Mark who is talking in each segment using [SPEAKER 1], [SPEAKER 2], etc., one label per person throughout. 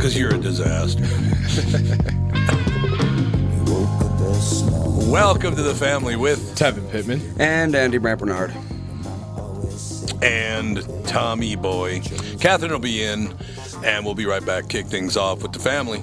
[SPEAKER 1] because you're a disaster. Welcome to the family with
[SPEAKER 2] Tevin Pittman.
[SPEAKER 3] And Andy Brant Bernard.
[SPEAKER 1] and Tommy Boy. Catherine will be in, and we'll be right back. Kick things off with the family.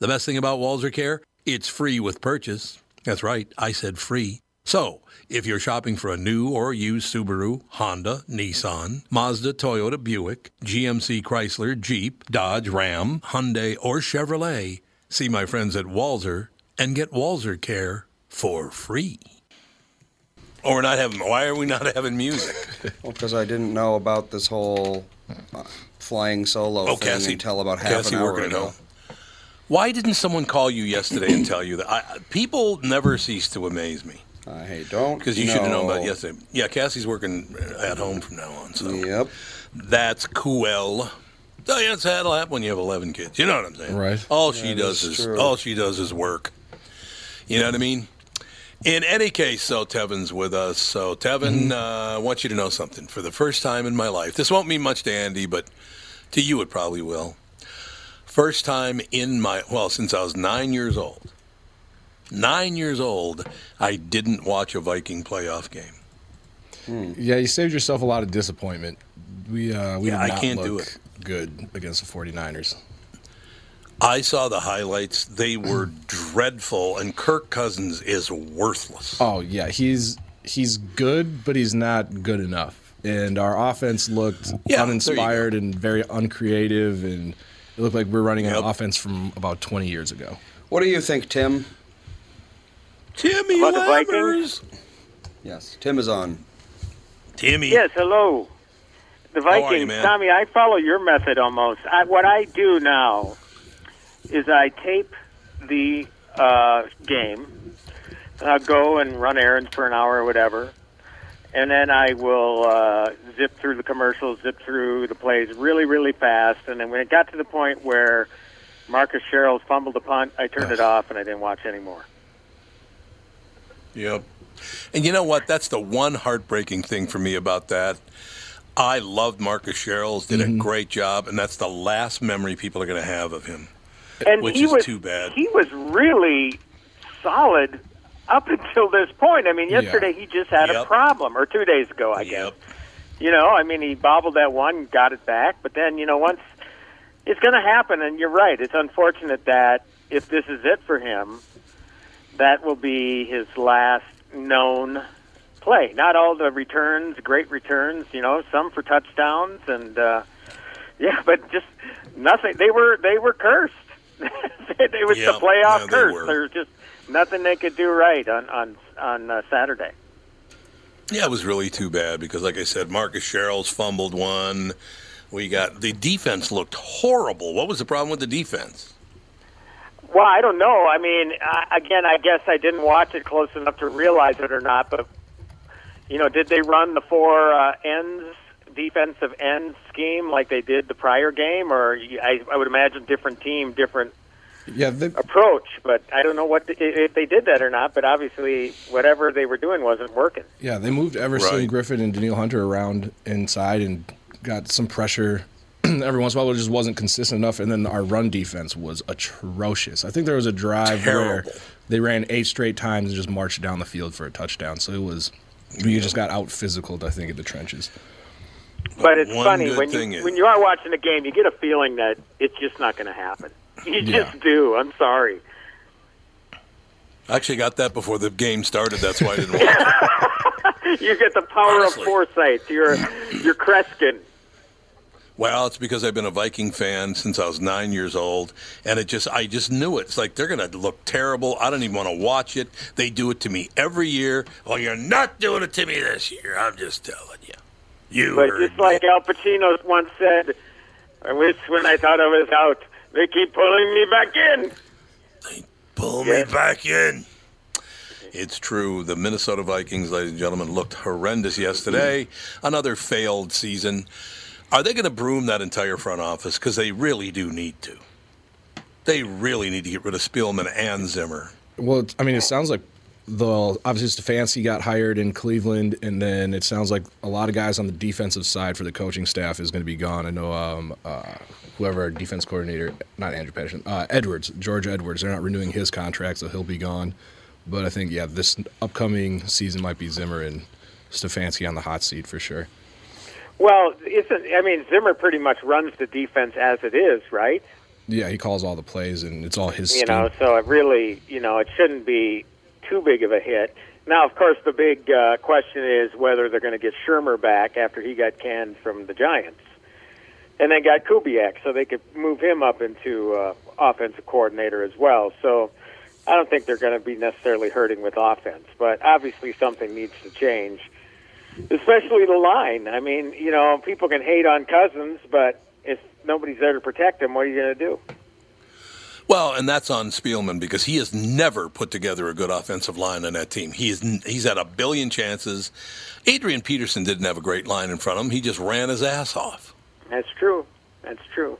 [SPEAKER 1] The best thing about Walser Care? It's free with purchase. That's right, I said free. So, if you're shopping for a new or used Subaru, Honda, Nissan, Mazda, Toyota, Buick, GMC, Chrysler, Jeep, Dodge, Ram, Hyundai, or Chevrolet, see my friends at Walser and get Walser Care for free. Or we're not having. Why are we not having music?
[SPEAKER 3] Well, because I didn't know about this whole uh, flying solo
[SPEAKER 1] Oh,
[SPEAKER 3] thing
[SPEAKER 1] Cassie-
[SPEAKER 3] until about half
[SPEAKER 1] Cassie
[SPEAKER 3] an hour ago.
[SPEAKER 1] Why didn't someone call you yesterday and tell you that? I, people never cease to amaze me
[SPEAKER 3] Uh, hey, don't.
[SPEAKER 1] because you should have known about yesterday. Yeah, Cassie's working at home from now on, so
[SPEAKER 3] Yep.
[SPEAKER 1] that's cool. Oh, yeah, it's that'll happen when you have eleven kids. You know what I'm saying?
[SPEAKER 2] Right.
[SPEAKER 1] All she does
[SPEAKER 3] is
[SPEAKER 1] is
[SPEAKER 3] true.
[SPEAKER 1] all she does is work. You know what I mean? In any case, so Tevin's with us. So Tevin,
[SPEAKER 3] Mm-hmm.
[SPEAKER 1] uh, I want you to know something. For the first time in my life, this won't mean much to Andy, but to you it probably will. First time in my well, since I was nine years old. Nine years old, I didn't watch a Viking playoff game.
[SPEAKER 4] Yeah, you saved yourself a lot of disappointment. We uh, we
[SPEAKER 1] Yeah, I can't
[SPEAKER 4] look
[SPEAKER 1] do it.
[SPEAKER 4] good against the 49ers.
[SPEAKER 1] I saw the highlights. They were dreadful, and Kirk Cousins is worthless.
[SPEAKER 4] Oh yeah, he's he's good, but he's not good enough. And our offense looked
[SPEAKER 1] Yeah,
[SPEAKER 4] uninspired and very uncreative, and it looked like we are running
[SPEAKER 1] Yep.
[SPEAKER 4] an offense from about 20 years ago.
[SPEAKER 3] What do you think, Tim?
[SPEAKER 1] Timmy
[SPEAKER 5] About the
[SPEAKER 3] Yes, Tim is on.
[SPEAKER 1] Timmy.
[SPEAKER 5] Yes, hello. The
[SPEAKER 1] How are you,
[SPEAKER 5] Vikings,
[SPEAKER 1] man?
[SPEAKER 5] Tommy. I follow your method almost. I, what I do now is I tape the uh, game. I'll go and run errands for an hour or whatever, and then I will uh, zip through the commercials, zip through the plays really, really fast. And then when it got to the point where Marcus Sherels fumbled the punt, I turned it off and I didn't watch anymore.
[SPEAKER 1] Yep. And you know what? That's the one heartbreaking thing for me about that. I loved Marcus Sherels, did
[SPEAKER 5] Mm-hmm.
[SPEAKER 1] a great job, and that's the last memory people are going to have of him.
[SPEAKER 5] and
[SPEAKER 1] Which
[SPEAKER 5] he
[SPEAKER 1] is
[SPEAKER 5] was,
[SPEAKER 1] too bad.
[SPEAKER 5] He was really solid up until this point. I mean,
[SPEAKER 4] Yeah.
[SPEAKER 5] yesterday he just had a problem, or two days ago, I guess.
[SPEAKER 1] Yep.
[SPEAKER 5] You know, I mean, he bobbled that one, got it back, but then you know, once it's going to happen, and you're right. It's unfortunate that if this is it for him, that will be his last known play. Not all the returns, great returns, you know, some for touchdowns, and uh, yeah, but just nothing. They were they were cursed. it was
[SPEAKER 1] Yeah,
[SPEAKER 5] the playoff
[SPEAKER 1] yeah, they
[SPEAKER 5] curse.
[SPEAKER 1] were.
[SPEAKER 5] There was just nothing they could do right on on on uh, Saturday.
[SPEAKER 1] Yeah, it was really too bad because, like I said, Marcus Sherels fumbled one. We got the defense looked horrible. What was the problem with the defense?
[SPEAKER 5] Well, I don't know. I mean, I, again, I guess I didn't watch it close enough to realize it or not. But you know, did they run the four uh, ends defensive end scheme like they did the prior game, or I, I would imagine different team, different
[SPEAKER 4] Yeah, they,
[SPEAKER 5] approach. But I don't know what the, if they did that or not. But obviously, whatever they were doing wasn't working.
[SPEAKER 4] yeah, they moved Everson
[SPEAKER 1] Right.
[SPEAKER 4] Griffen and Danielle Hunter around inside and got some pressure every once in a while. It just wasn't consistent enough. And then our run defense was atrocious. I think there was a drive where they ran eight straight times and just marched down the field for a touchdown. So it was we just got out physical. I think in the trenches.
[SPEAKER 5] But it's funny when you
[SPEAKER 1] is-
[SPEAKER 5] when you are watching the game, you get a feeling that it's just not going to happen. You
[SPEAKER 4] Yeah.
[SPEAKER 5] just do. I'm sorry.
[SPEAKER 1] I actually got that before the game started. That's why I didn't watch.
[SPEAKER 5] You get the power
[SPEAKER 1] Honestly.
[SPEAKER 5] of foresight. You're you're Kreskin.
[SPEAKER 1] Well, it's because I've been a Viking fan since I was nine years old, and it just I just knew it. It's like they're going to look terrible. I don't even want to watch it. They do it to me every year. Well, you're not doing it to me this year. I'm just telling you. You
[SPEAKER 5] But just like. Al Pacino once said, I wish when I thought I was out, they keep pulling me back in.
[SPEAKER 1] They pull
[SPEAKER 5] Yeah.
[SPEAKER 1] me back in. It's true. The Minnesota Vikings, ladies and gentlemen, looked horrendous yesterday. Another failed season. Are they going to broom that entire front office? Because they really do need to. They really need to get rid of Spielman and Zimmer.
[SPEAKER 4] Well, I mean, it sounds like the obviously Stefanski got hired in Cleveland, and then it sounds like a lot of guys on the defensive side for the coaching staff is going to be gone. I know um, uh, whoever our defense coordinator, not Andre Patterson, uh, Edwards, George Edwards. They're not renewing his contract, so he'll be gone. But I think yeah, this upcoming season might be Zimmer and Stefanski on the hot seat for sure.
[SPEAKER 5] Well, isn't I mean Zimmer pretty much runs the defense as it is, right?
[SPEAKER 4] Yeah, he calls all the plays, and it's all his.
[SPEAKER 5] You
[SPEAKER 4] scheme.
[SPEAKER 5] know, so it really, you know, it shouldn't be too big of a hit. Now, of course, the big uh, question is whether they're going to get Shurmur back after he got canned from the Giants, and then got Kubiak, so they could move him up into uh, offensive coordinator as well. So, I don't think they're going to be necessarily hurting with offense, but obviously something needs to change, especially the line. I mean, you know, people can hate on Cousins, but if nobody's there to protect him, what are you going to do?
[SPEAKER 1] Well, and that's on Spielman because he has never put together a good offensive line on that team. He is, he's had a billion chances. Adrian Peterson didn't have a great line in front of him. He just ran his ass off.
[SPEAKER 5] That's true. That's true.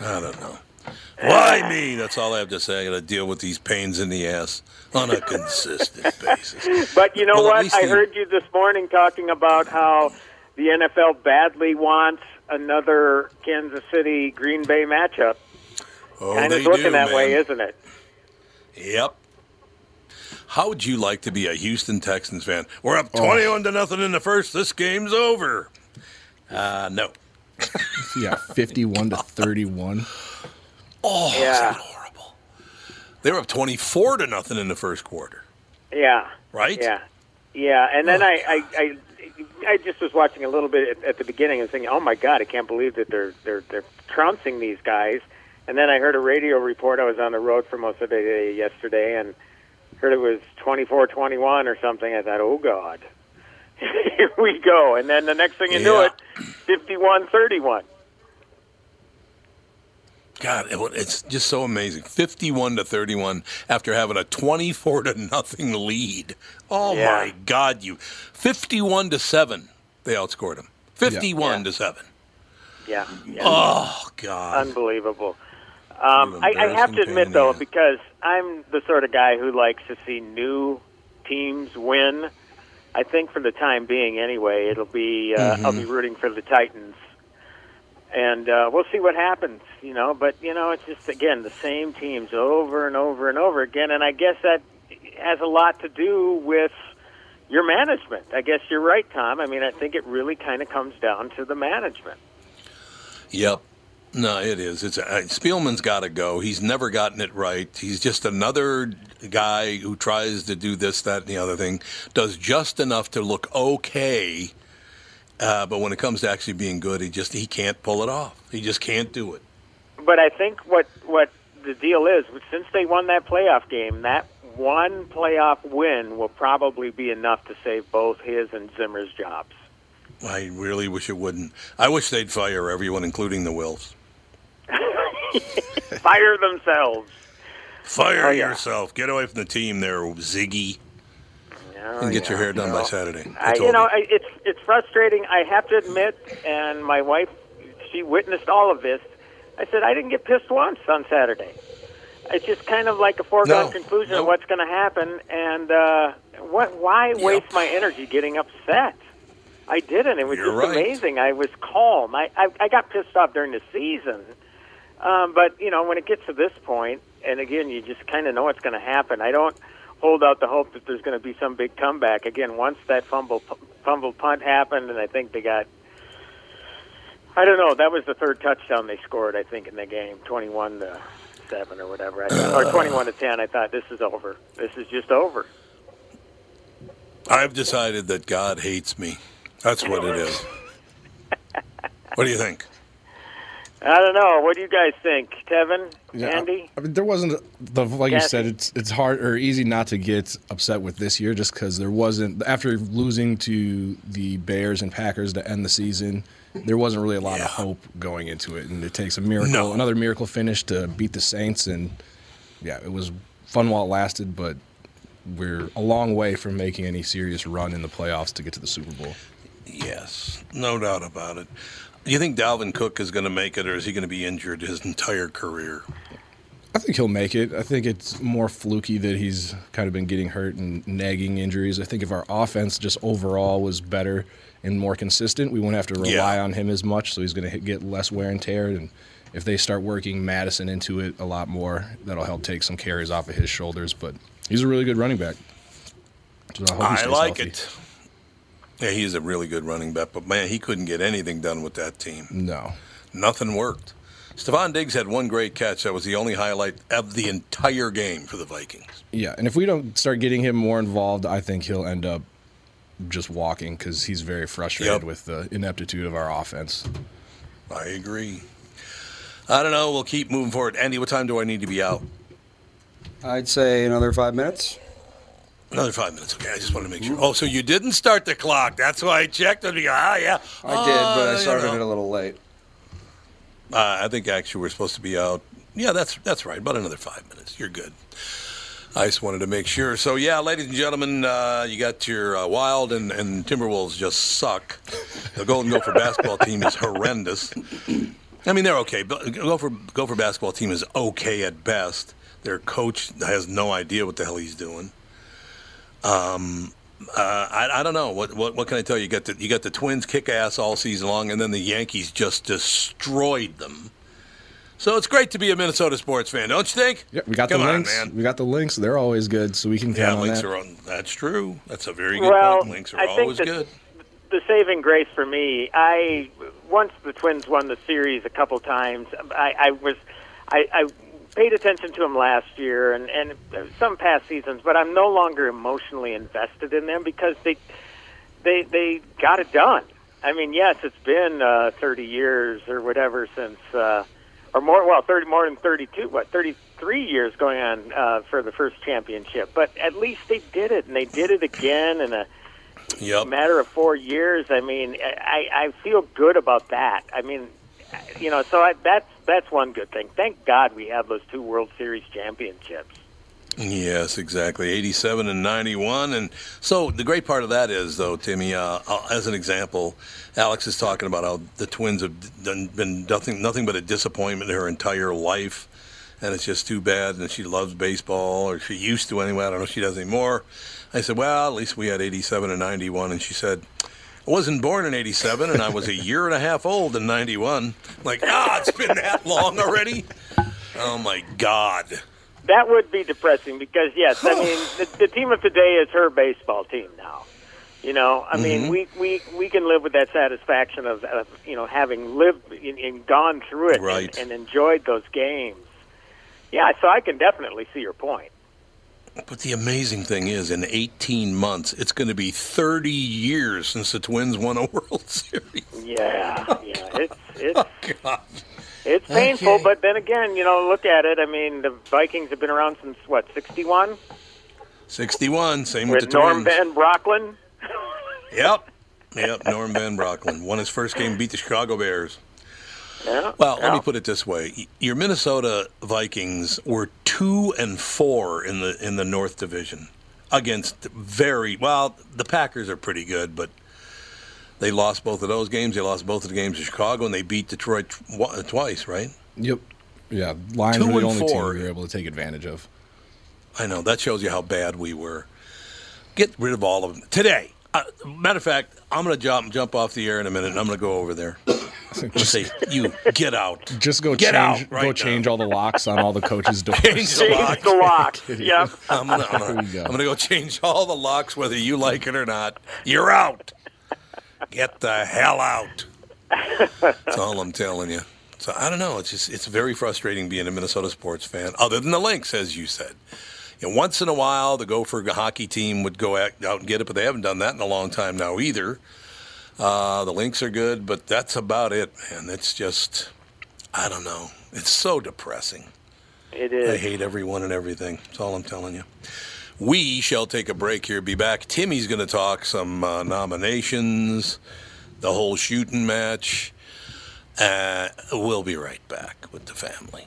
[SPEAKER 1] I don't know. Why me? That's all I have to say. I got to deal with these pains in the ass on a consistent basis.
[SPEAKER 5] But you know
[SPEAKER 1] Well,
[SPEAKER 5] what? I
[SPEAKER 1] the-
[SPEAKER 5] heard you this morning talking about how the NFL badly wants another Kansas City Green Bay matchup.
[SPEAKER 1] Oh,
[SPEAKER 5] kind
[SPEAKER 1] they
[SPEAKER 5] of looking
[SPEAKER 1] do,
[SPEAKER 5] that
[SPEAKER 1] man.
[SPEAKER 5] way, isn't it?
[SPEAKER 1] Yep. How would you like to be a Houston Texans fan? We're up twenty-one to nothing in the first. This game's over. Uh, no.
[SPEAKER 4] Yeah, oh fifty-one to thirty-one.
[SPEAKER 1] Oh,
[SPEAKER 5] Yeah.
[SPEAKER 1] that horrible? They were up twenty-four to nothing in the first quarter.
[SPEAKER 5] Yeah.
[SPEAKER 1] Right?
[SPEAKER 5] Yeah. Yeah. And then
[SPEAKER 1] Oh,
[SPEAKER 5] I, I, I, I just was watching a little bit at, at the beginning and thinking, oh my God, I can't believe that they're they're they're trouncing these guys. And then I heard a radio report. I was on the road for most of the day yesterday and heard it was 24-21 or something. I thought, oh God, here we go. And then the next thing you knew it, 51-31.
[SPEAKER 1] God, it, it's just so amazing. Fifty-one to thirty-one after having a twenty-four to nothing lead. Oh
[SPEAKER 5] Yeah.
[SPEAKER 1] my God, you! Fifty-one to seven, they outscored them. Fifty-one
[SPEAKER 5] Yeah.
[SPEAKER 1] to seven.
[SPEAKER 5] Yeah. yeah.
[SPEAKER 1] Oh God.
[SPEAKER 5] Unbelievable. Um, I, I have to admit, though, because I'm the sort of guy who likes to see new teams win. I think for the time being, anyway, it'll be uh, I'll be rooting for the Titans, and uh, we'll see what happens. You know, but you know, it's just again the same teams over and over and over again, and I guess that has a lot to do with your management. I guess you're right, Tom. I mean, I think it really kind of comes down to the management.
[SPEAKER 1] Yep. No, it is. It's uh, Spielman's got to go. He's never gotten it right. He's just another guy who tries to do this, that, and the other thing. Does just enough to look okay, uh, but when it comes to actually being good, he just he can't pull it off. He just can't do it.
[SPEAKER 5] but I think what what the deal is since they won that playoff game, that one playoff win will probably be enough to save both his and Zimmer's jobs.
[SPEAKER 1] I really wish it wouldn't. I wish they'd fire everyone, including the Wilfs.
[SPEAKER 5] Fire themselves.
[SPEAKER 1] Fire
[SPEAKER 5] Oh, yeah.
[SPEAKER 1] yourself. Get away from the team there, Zygi,
[SPEAKER 5] Oh,
[SPEAKER 1] and get your hair done
[SPEAKER 5] you
[SPEAKER 1] by
[SPEAKER 5] know.
[SPEAKER 1] Saturday.
[SPEAKER 5] I,
[SPEAKER 1] I
[SPEAKER 5] you know. I, it's it's frustrating. I have to admit, and my wife, she witnessed all of this. I said I didn't get pissed once on Saturday, it's just kind of like a foregone
[SPEAKER 1] No.
[SPEAKER 5] conclusion
[SPEAKER 1] Nope.
[SPEAKER 5] of what's going to happen. And uh, what? Why waste my energy getting upset? I didn't. It was
[SPEAKER 1] You're
[SPEAKER 5] just
[SPEAKER 1] right.
[SPEAKER 5] amazing. I was calm. I, I I got pissed off during the season, um, but you know when it gets to this point, and again, you just kind of know what's going to happen. I don't hold out the hope that there's going to be some big comeback. Again, once that fumble fumble punt happened, and I think they got. I don't know. That was the third touchdown they scored. I think in the game, twenty-one to seven or whatever, I thought, or uh. twenty-one to ten. I thought this is over. This is just over.
[SPEAKER 1] I've decided that God hates me. That's what it is. what do you think?
[SPEAKER 5] I don't know. What do you guys think, Kevin,
[SPEAKER 4] Yeah,
[SPEAKER 5] Andy?
[SPEAKER 4] I mean, there wasn't the like you said. It's it's hard or easy not to get upset with this year, just because there wasn't after losing to the Bears and Packers to end the season. There wasn't really a lot
[SPEAKER 1] Yeah.
[SPEAKER 4] of hope going into it, and it takes a miracle,
[SPEAKER 1] No.
[SPEAKER 4] another miracle finish to beat the Saints, and yeah, it was fun while it lasted, but we're a long way from making any serious run in the playoffs to get to the Super Bowl.
[SPEAKER 1] Yes, no doubt about it. Do you think Dalvin Cook is going to make it, or is he going to be injured his entire career?
[SPEAKER 4] I think he'll make it. I think it's more fluky that he's kind of been getting hurt and nagging injuries. I think if our offense just overall was better and more consistent, we wouldn't have to rely
[SPEAKER 1] Yeah.
[SPEAKER 4] on him as much. So he's going to get less wear and tear. And if they start working Mattison into it a lot more, that'll help take some carries off of his shoulders. But he's a really good running back. So I,
[SPEAKER 1] I like
[SPEAKER 4] healthy.
[SPEAKER 1] it. Yeah, he's a really good running back, but man, he couldn't get anything done with that team.
[SPEAKER 4] No.
[SPEAKER 1] Nothing worked. Stefon Diggs had one great catch. That was the only highlight of the entire game for the Vikings.
[SPEAKER 4] Yeah, and if we don't start getting him more involved, I think he'll end up just walking because he's very frustrated
[SPEAKER 1] Yep.
[SPEAKER 4] with the ineptitude of our offense.
[SPEAKER 1] I agree. I don't know. We'll keep moving forward. Andy, what time do I need to be out?
[SPEAKER 3] I'd say another five minutes.
[SPEAKER 1] Another five minutes. Okay, I just wanted to make sure. Oh, so you didn't start the clock. That's why I checked. And ah, yeah.
[SPEAKER 3] I did, but I
[SPEAKER 1] you
[SPEAKER 3] started it a little late.
[SPEAKER 1] Uh, I think actually we're supposed to be out. Yeah, that's that's right. About another five minutes. You're good. I just wanted to make sure. So yeah, ladies and gentlemen, uh, you got your uh, Wild and, and Timberwolves just suck. The Golden Gopher basketball team is horrendous. I mean, they're okay. But Gopher Gopher basketball team is okay at best. Their coach has no idea what the hell he's doing. Um, uh, I, I don't know what, what what can I tell you? You got the you got the Twins kick ass all season long, and then the Yankees just destroyed them. So it's great to be a Minnesota sports fan, don't you think?
[SPEAKER 4] Yeah, we got
[SPEAKER 1] Come
[SPEAKER 4] the
[SPEAKER 1] on,
[SPEAKER 4] Lynx.
[SPEAKER 1] man.
[SPEAKER 4] We got the Lynx. They're always good, so we can
[SPEAKER 1] Yeah,
[SPEAKER 4] count on
[SPEAKER 1] Lynx
[SPEAKER 4] that.
[SPEAKER 1] are on. That's true. That's a very good
[SPEAKER 5] Well,
[SPEAKER 1] point. Lynx are
[SPEAKER 5] I think
[SPEAKER 1] always
[SPEAKER 5] that-
[SPEAKER 1] good.
[SPEAKER 5] the saving grace for me, I once the Twins won the series a couple times. I, I was, I, I paid attention to them last year and and some past seasons, but I'm no longer emotionally invested in them because they, they they got it done. I mean, yes, it's been uh, 30 years or whatever since, uh, or more. Well, 30 more than 32. What 33 years going on uh, for the first championship, but at least they did it, and they did it again in a
[SPEAKER 1] Yep.
[SPEAKER 5] matter of four years. I mean, I, I feel good about that. I mean, you know, so I, that's that's one good thing. Thank God we have those two World Series championships.
[SPEAKER 1] Yes, exactly. 87 and 91. And so the great part of that is, though, Timmy, uh, uh, as an example, Alex is talking about how the Twins have done, been nothing, nothing but a disappointment her entire life. And it's just too bad. And she loves baseball, or she used to anyway. I don't know if she does anymore. I said, well, at least we had 87 and 91. And she said, I wasn't born in 87, and I was a year and a half old in 91. Like, ah, it's been that long already? Oh, my God.
[SPEAKER 5] That would be depressing because yes, I mean the, the team of today is her baseball team now. You know, I mean we, we we can live with that satisfaction of, of you know having lived and, and gone through it
[SPEAKER 1] Right.
[SPEAKER 5] and, and enjoyed those games. Yeah, so I can definitely see your point.
[SPEAKER 1] But the amazing thing is, in 18 months, it's going to be 30 years since the Twins won a World Series.
[SPEAKER 5] Yeah, oh, yeah, it's it's
[SPEAKER 1] Oh, God.
[SPEAKER 5] It's painful,
[SPEAKER 1] Okay.
[SPEAKER 5] but then again, you know, look at it. I mean, the Vikings have been around since what, 61?
[SPEAKER 1] 61, same with,
[SPEAKER 5] With
[SPEAKER 1] the
[SPEAKER 5] Norm
[SPEAKER 1] Twins.
[SPEAKER 5] Van Brocklin?
[SPEAKER 1] Yep. Yep, Norm Van Brocklin won his first game, beat the Chicago Bears.
[SPEAKER 5] Yeah.
[SPEAKER 1] Well, let me put it this way: your Minnesota Vikings were two and four in the in the North Division against very well. The Packers are pretty good, but they lost both of those games. They lost both of the games in Chicago, and they beat Detroit tw- uh, twice, right?
[SPEAKER 4] Yep. Yeah, Lions
[SPEAKER 1] Two
[SPEAKER 4] were the only
[SPEAKER 1] four.
[SPEAKER 4] team we were able to take advantage of.
[SPEAKER 1] I know that shows you how bad we were. Get rid of all of them today. Uh, matter of fact, I'm going to jump jump off the air in a minute, and I'm going to go over there. I'm going to say, "You get out."
[SPEAKER 4] Just go
[SPEAKER 1] Get
[SPEAKER 4] change,
[SPEAKER 1] out right
[SPEAKER 4] go
[SPEAKER 1] now.
[SPEAKER 4] change all the locks on all the coaches' doors.
[SPEAKER 1] Change the
[SPEAKER 5] Change
[SPEAKER 1] lock.
[SPEAKER 5] the lock. yep.
[SPEAKER 1] I'm gonna, I'm, gonna,
[SPEAKER 4] There go.
[SPEAKER 1] I'm gonna go change all the locks, whether you like it or not. You're out. Get the hell out. That's all I'm telling you. So I don't know. It's just it's very frustrating being a Minnesota sports fan. Other than the Lynx, as you said. Know, once in a while, the Gopher hockey team would go out and get it, but they haven't done that in a long time now either. Uh, the Lynx are good, but that's about it, man. It's just, I don't know. It's so depressing.
[SPEAKER 5] It
[SPEAKER 1] I hate everyone and everything. That's all I'm telling you. We shall take a break here. Be back. Timmy's going to talk some uh, nominations, the whole shooting match. Uh, we'll be right back with the family.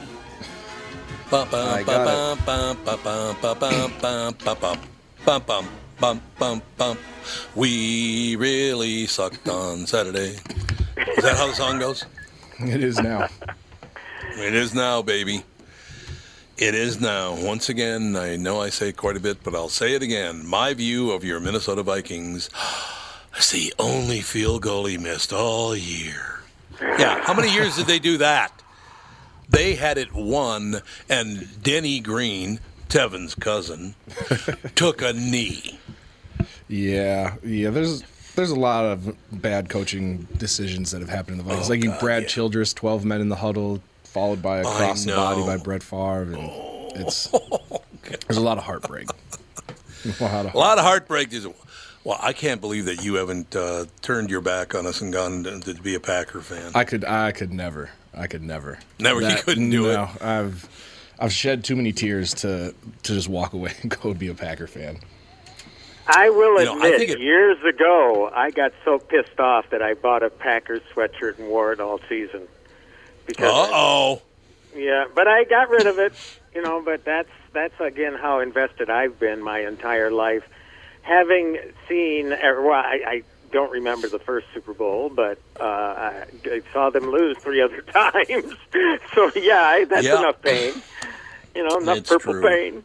[SPEAKER 1] We really sucked on Saturday. Is that how the song goes?
[SPEAKER 4] It is now.
[SPEAKER 1] It is now, baby. It is now. Once again, I know I say quite a bit, but I'll say it again. My view of your Minnesota Vikings is the only field goal he missed all year. Yeah, how many years did they do that? They had it won, and Denny Green, Tevin's cousin, took a knee.
[SPEAKER 4] Yeah, yeah. There's there's a lot of bad coaching decisions that have happened in the Vikings.
[SPEAKER 1] Oh,
[SPEAKER 4] like
[SPEAKER 1] God,
[SPEAKER 4] Brad
[SPEAKER 1] yeah.
[SPEAKER 4] Childress, 12 men in the huddle, followed by across the body by Brett Favre. And it's there's a lot of heartbreak. a lot of
[SPEAKER 1] A lot of heartbreak. Well, I can't believe that you haven't uh, turned your back on us and gone to, to be a Packer fan.
[SPEAKER 4] I could I could never. I could never.
[SPEAKER 1] Never, you couldn't do it.
[SPEAKER 4] no, I've I've shed too many tears to to just walk away and go be a Packer fan.
[SPEAKER 5] I will
[SPEAKER 1] You know, I
[SPEAKER 5] admit,
[SPEAKER 1] think it-
[SPEAKER 5] years ago, I got so pissed off that I bought a Packers sweatshirt and wore it all season. Because
[SPEAKER 1] Uh oh.
[SPEAKER 5] Yeah, but I got rid of it, you know. But that's that's again how invested I've been my entire life, having seen. er, Well, I, I don't remember the first Super Bowl, but uh, I, I saw them lose three other times. so yeah, I, that's
[SPEAKER 1] Yeah.
[SPEAKER 5] enough pain. You know, enough
[SPEAKER 1] It's
[SPEAKER 5] purple
[SPEAKER 1] true.
[SPEAKER 5] pain.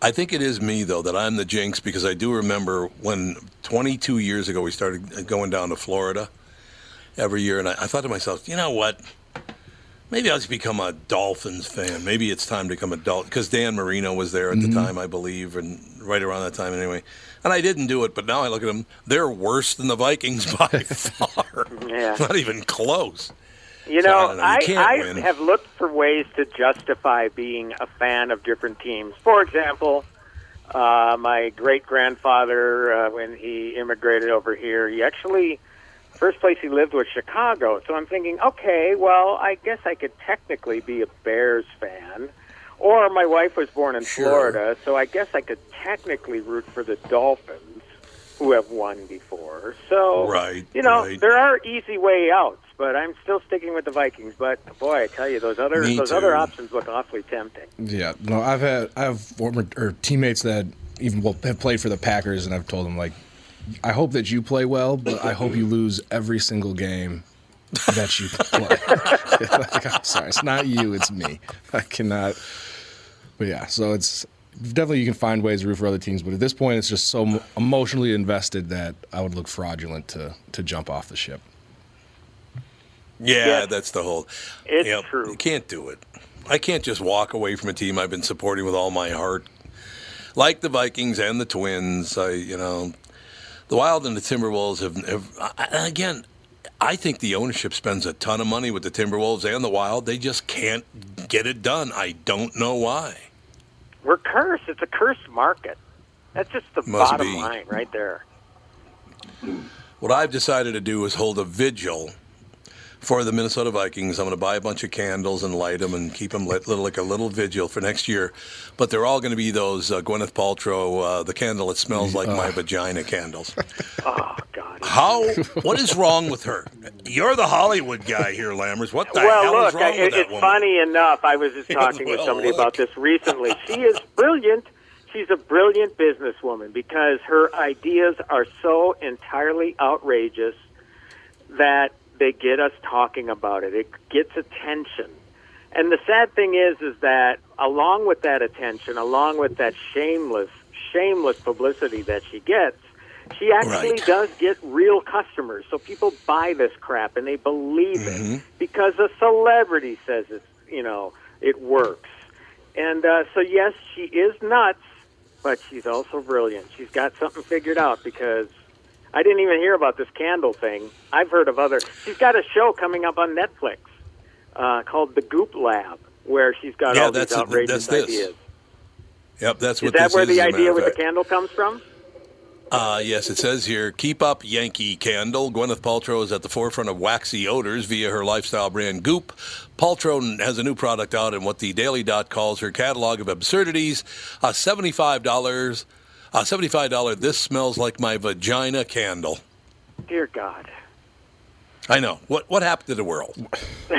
[SPEAKER 1] I think it is me though that I'm the jinx because I do remember when 22 years ago we started going down to Florida every year, and I, I thought to myself, you know what? Maybe I'll just become a Dolphins fan. Maybe it's time to become a Dolphin because Dan Marino was there at the time, I believe, and right around that time anyway. And I didn't do it, but now I look at them; they're worse than the Vikings by far.
[SPEAKER 5] Yeah.
[SPEAKER 1] Not even close.
[SPEAKER 5] You
[SPEAKER 1] So, I
[SPEAKER 5] know.
[SPEAKER 1] You
[SPEAKER 5] I, I have looked for ways to justify being a fan of different teams. For example, uh, my great grandfather, uh, when he immigrated over here, he actually first place he lived was Chicago. So I'm thinking, okay, well, I guess I could technically be a Bears fan. Or my wife was born in
[SPEAKER 1] Sure.
[SPEAKER 5] Florida, so I guess I could technically root for the Dolphins, who have won before. So
[SPEAKER 1] Right,
[SPEAKER 5] you know,
[SPEAKER 1] right.
[SPEAKER 5] there are easy way outs, but I'm still sticking with the Vikings. But boy, I tell you, those other
[SPEAKER 1] Me
[SPEAKER 5] those
[SPEAKER 1] too.
[SPEAKER 5] other options look awfully tempting.
[SPEAKER 4] Yeah, no, I've had I have former or teammates that even well, have played for the Packers, and I've told them like, I hope that you play well, but I hope you lose every single game that you play. like, I'm sorry, it's not you, it's me. I cannot. But yeah, so it's definitely you can find ways to root for other teams, but at this point, it's just so emotionally invested that I would look fraudulent to to jump off the ship.
[SPEAKER 1] Yeah,
[SPEAKER 5] Yeah.
[SPEAKER 1] that's the whole.
[SPEAKER 5] It's
[SPEAKER 1] Yep,
[SPEAKER 5] true.
[SPEAKER 1] You can't do it. I can't just walk away from a team I've been supporting with all my heart, like the Vikings and the Twins. I, you know, the Wild and the Timberwolves have. have again, I think the ownership spends a ton of money with the Timberwolves and the Wild. They just can't get it done. I don't know why.
[SPEAKER 5] We're cursed. It's a cursed market. That's just the
[SPEAKER 1] Must
[SPEAKER 5] bottom
[SPEAKER 1] be.
[SPEAKER 5] line right there.
[SPEAKER 1] What I've decided to do is hold a vigil for the Minnesota Vikings. I'm going to buy a bunch of candles and light them and keep them lit, little like a little vigil for next year. But they're all going to be those uh, Gwyneth Paltrow, uh, the candle that smells like my vagina candles.
[SPEAKER 5] God.
[SPEAKER 1] How? What is wrong with her? You're the Hollywood guy here, Lammers. What the
[SPEAKER 5] well,
[SPEAKER 1] hell
[SPEAKER 5] look,
[SPEAKER 1] is wrong
[SPEAKER 5] I,
[SPEAKER 1] with
[SPEAKER 5] it,
[SPEAKER 1] that
[SPEAKER 5] it's
[SPEAKER 1] woman?
[SPEAKER 5] funny enough. I was just talking with somebody
[SPEAKER 1] look.
[SPEAKER 5] about this recently. She is brilliant. She's a brilliant businesswoman because her ideas are so entirely outrageous that they get us talking about it. It gets attention. And the sad thing is is that along with that attention, along with that shameless shameless publicity that she gets, she actually
[SPEAKER 1] Right.
[SPEAKER 5] does get real customers. So people buy this crap and they believe
[SPEAKER 1] Mm-hmm.
[SPEAKER 5] it because a celebrity says it's, you know, it works. And uh, so yes, she is nuts, but she's also brilliant. She's got something figured out because I didn't even hear about this candle thing. I've heard of other. She's got a show coming up on Netflix uh, called The Goop Lab, where she's got
[SPEAKER 1] Yeah,
[SPEAKER 5] all these
[SPEAKER 1] that's it.
[SPEAKER 5] outrageous
[SPEAKER 1] That's this.
[SPEAKER 5] ideas.
[SPEAKER 1] Yep, that's
[SPEAKER 5] Is
[SPEAKER 1] what
[SPEAKER 5] that
[SPEAKER 1] this
[SPEAKER 5] where
[SPEAKER 1] is.
[SPEAKER 5] the
[SPEAKER 1] a
[SPEAKER 5] idea with the candle comes from?
[SPEAKER 1] Uh, yes, it says here, keep up Yankee Candle. Gwyneth Paltrow is at the forefront of waxy odors via her lifestyle brand Goop. Paltrow has a new product out in what the Daily Dot calls her catalog of absurdities. A $75, a $75 This Smells Like My Vagina candle.
[SPEAKER 5] Dear God,
[SPEAKER 1] I know. What what happened to the world?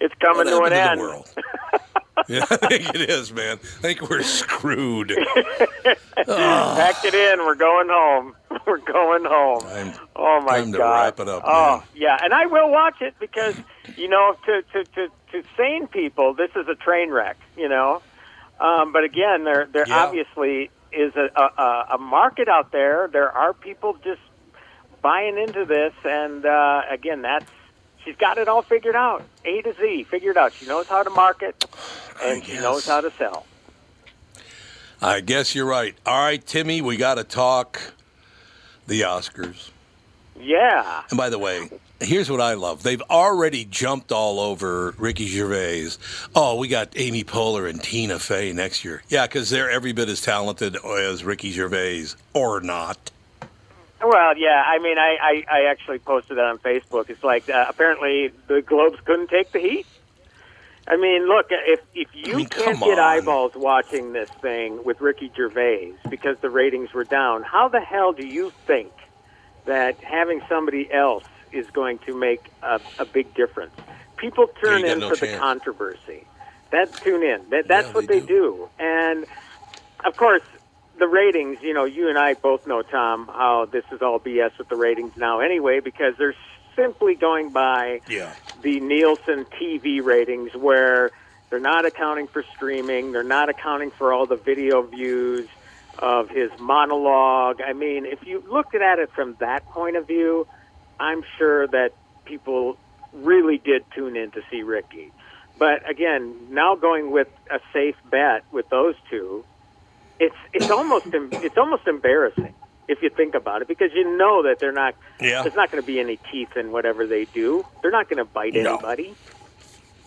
[SPEAKER 5] it's coming
[SPEAKER 1] What
[SPEAKER 5] to an
[SPEAKER 1] to
[SPEAKER 5] end.
[SPEAKER 1] the world? yeah, I think it is, man. I think we're screwed.
[SPEAKER 5] Pack it in. We're going home. We're going home.
[SPEAKER 1] Time-
[SPEAKER 5] oh my god.
[SPEAKER 1] time to wrap it up,
[SPEAKER 5] Oh
[SPEAKER 1] man.
[SPEAKER 5] yeah, and I will watch it because you know, to to to, to sane people, this is a train wreck. You know, um, but again, there there
[SPEAKER 1] Yeah.
[SPEAKER 5] obviously is a, a a market out there. There are people just buying into this, and uh, again, that's she's got it all figured out, A to Z, figured out. She knows how to market, and she knows how to sell.
[SPEAKER 1] I guess you're right. All right, Timmy, we got to talk the Oscars.
[SPEAKER 5] Yeah.
[SPEAKER 1] And by the way, here's what I love. They've already jumped all over Ricky Gervais. Oh, we got Amy Poehler and Tina Fey next year. Yeah, because they're every bit as talented as Ricky Gervais, or not.
[SPEAKER 5] Well, yeah. I mean, I, I, I actually posted that on Facebook. It's like uh, apparently the Globes couldn't take the heat. I mean, look, if if you
[SPEAKER 1] I mean,
[SPEAKER 5] can't get eyeballs watching this thing with Ricky Gervais because the ratings were down, how the hell do you think that having somebody else is going to make a, a big difference? People turn
[SPEAKER 1] got
[SPEAKER 5] in
[SPEAKER 1] no
[SPEAKER 5] for the controversy. That tune in. That, that's
[SPEAKER 1] Yeah,
[SPEAKER 5] what
[SPEAKER 1] they
[SPEAKER 5] they
[SPEAKER 1] do.
[SPEAKER 5] do. And of course, the ratings, you know, you and I both know, Tom, how this is all BS with the ratings now anyway, because they're simply going by
[SPEAKER 1] Yeah.
[SPEAKER 5] the Nielsen TV ratings where they're not accounting for streaming, they're not accounting for all the video views of his monologue. I mean, if you looked at it from that point of view, I'm sure that people really did tune in to see Ricky. But again, now going with a safe bet with those two, it's it's almost it's almost embarrassing if you think about it because you know that they're not
[SPEAKER 1] Yeah.
[SPEAKER 5] there's not going to be any teeth in whatever they do. They're not going to bite
[SPEAKER 1] No.
[SPEAKER 5] anybody.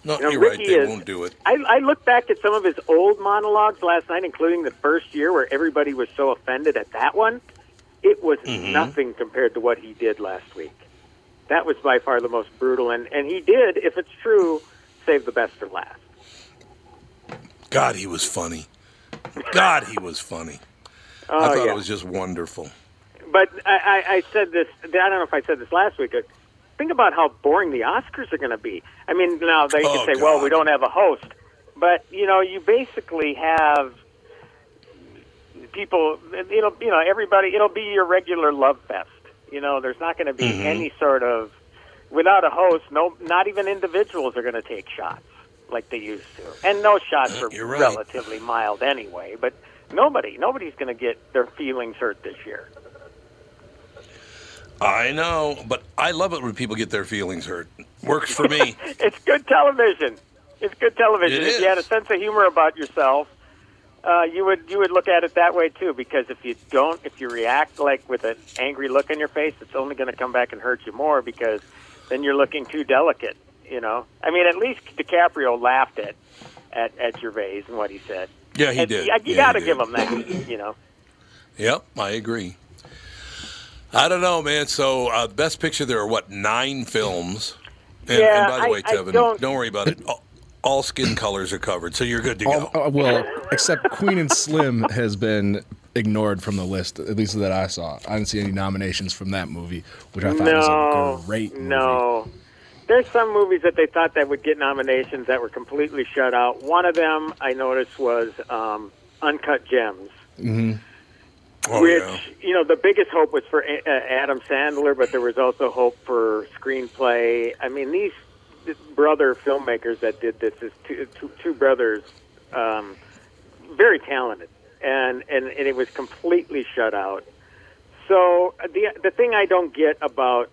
[SPEAKER 1] No,
[SPEAKER 5] You know,
[SPEAKER 1] you're right. They
[SPEAKER 5] is-
[SPEAKER 1] won't do it.
[SPEAKER 5] I, I look back at some of his old monologues last night, including the first year where everybody was so offended at that one. It was
[SPEAKER 1] Mm-hmm.
[SPEAKER 5] nothing compared to what he did last week. That was by far the most brutal, and, and he did, if it's true, save the best for last.
[SPEAKER 1] God, he was funny. God, he was funny.
[SPEAKER 5] Oh,
[SPEAKER 1] I thought
[SPEAKER 5] yeah.
[SPEAKER 1] it was just wonderful.
[SPEAKER 5] But I, I, I said this. I don't know if I said this last week. But think about how boring the Oscars are going to be. I mean, now they
[SPEAKER 1] Oh,
[SPEAKER 5] can say, "Well, we don't have a host," but you know, you basically have people. It'll, you know, everybody. It'll be your regular love fest. You know, there's not going to be
[SPEAKER 1] Mm-hmm.
[SPEAKER 5] any sort of without a host. No, not even individuals are going to take shots like they used to, and those shots are
[SPEAKER 1] You're right.
[SPEAKER 5] relatively mild anyway. But nobody, nobody's going to get their feelings hurt this year.
[SPEAKER 1] I know, but I love it when people get their feelings hurt. Works for me.
[SPEAKER 5] it's good television. It's good television.
[SPEAKER 1] It
[SPEAKER 5] if you had a sense of humor about yourself, uh, you would you would look at it that way too. Because if you don't, if you react like with an angry look on your face, it's only going to come back and hurt you more. Because then you're looking too delicate. You know. I mean, at least DiCaprio laughed at at, at Gervais and what he said.
[SPEAKER 1] Yeah, he
[SPEAKER 5] And
[SPEAKER 1] did.
[SPEAKER 5] You, you
[SPEAKER 1] Yeah,
[SPEAKER 5] got to give him that. You know.
[SPEAKER 1] Yep, I agree. I don't know, man. So, uh, best picture, there are what nine films. And,
[SPEAKER 5] Yeah,
[SPEAKER 1] and by the
[SPEAKER 5] I-
[SPEAKER 1] way,
[SPEAKER 5] I
[SPEAKER 1] Tevin,
[SPEAKER 5] don't-
[SPEAKER 1] worry about it. All, all skin colors are covered, so you're good to go.
[SPEAKER 4] All, uh, well, except Queen and Slim has been ignored from the list, at least that I saw. I didn't see any nominations from that movie, which I thought
[SPEAKER 5] no,
[SPEAKER 4] was a great movie.
[SPEAKER 5] No. There's some movies that they thought that would get nominations that were completely shut out. One of them I noticed was um, Uncut Gems,
[SPEAKER 1] oh,
[SPEAKER 5] which
[SPEAKER 1] yeah.
[SPEAKER 5] you know the biggest hope was for A- uh, Adam Sandler, but there was also hope for screenplay. I mean, these brother filmmakers that did this is two, two, two brothers, um, very talented, and, and and it was completely shut out. So the the thing I don't get about